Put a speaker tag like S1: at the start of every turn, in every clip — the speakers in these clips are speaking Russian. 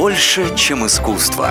S1: Больше, чем искусство.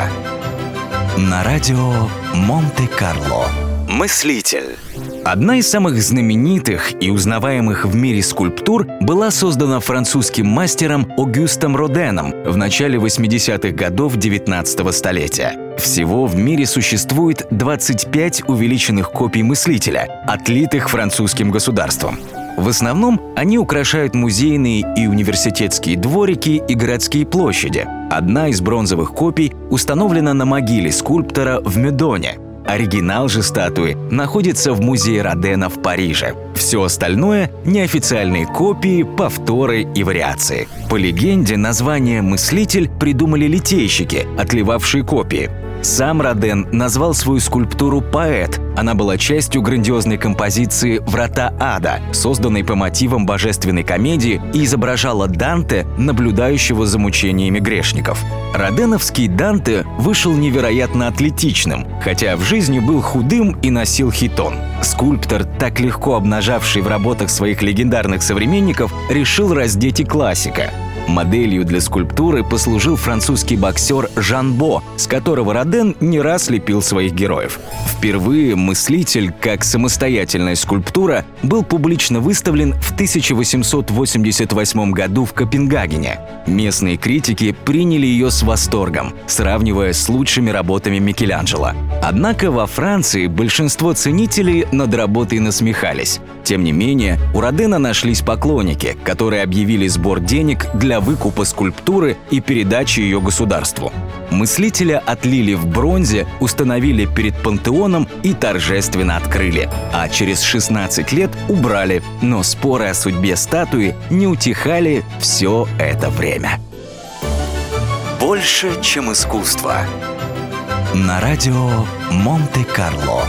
S1: На радио Монте-Карло. Мыслитель. Одна из самых знаменитых и узнаваемых в мире скульптур была создана французским мастером Огюстом Роденом в начале 80-х годов 19 столетия. Всего в мире существует 25 увеличенных копий мыслителя, отлитых французским государством. В основном они украшают музейные и университетские дворики и городские площади. Одна из бронзовых копий установлена на могиле скульптора в Медоне. Оригинал же статуи находится в музее Родена в Париже. Все остальное – неофициальные копии, повторы и вариации. По легенде, название «мыслитель» придумали литейщики, отливавшие копии. Сам Роден назвал свою скульптуру «Поэт». Она была частью грандиозной композиции «Врата ада», созданной по мотивам божественной комедии и изображала Данте, наблюдающего за мучениями грешников. Роденовский Данте вышел невероятно атлетичным, хотя в жизни был худым и носил хитон. Скульптор, так легко обнажавший в работах своих легендарных современников, решил раздеть и классика. Моделью для скульптуры послужил французский боксер Жан Бо, с которого Роден не раз лепил своих героев. Впервые мыслитель, как самостоятельная скульптура, был публично выставлен в 1888 году в Копенгагене. Местные критики приняли ее с восторгом, сравнивая с лучшими работами Микеланджело. Однако во Франции большинство ценителей над работой насмехались. Тем не менее, у Родена нашлись поклонники, которые объявили сбор денег для выкупа скульптуры и передачи ее государству. Мыслителя отлили в бронзе, установили перед пантеоном и торжественно открыли. А через 16 лет убрали, но споры о судьбе статуи не утихали все это время. Больше, чем искусство. На радио Монте-Карло.